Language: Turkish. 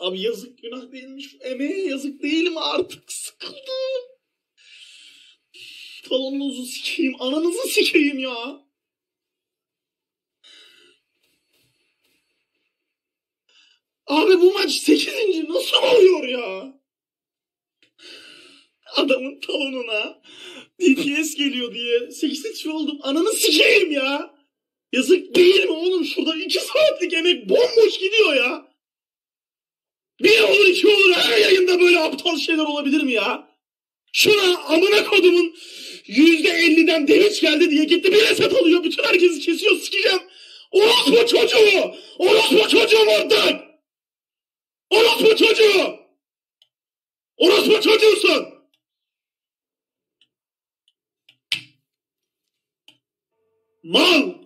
Abi yazık günah değilmiş. Emeğe yazık değil mi artık? Sıkıldım. Talonunuzu sikeyim. Ananızı sikeyim ya. Abi bu maç 8. nasıl oluyor ya? Adamın talonuna DTS geliyor diye 8 oldum. Ananı sikeyim ya. Yazık değil mi oğlum? Şurada 2 saatlik emek bomboş gidiyor ya. Bir olur iki olur her yayında böyle aptal şeyler olabilir mi ya? Şuna amına kodumun yüzde elliden deviç geldi diye gitti bir reset alıyor. Bütün herkesi kesiyor sikeceğim. Orospu çocuğu! Orospu çocuğu vurdun! Orospu çocuğu! Orospu çocuğusun! Mal!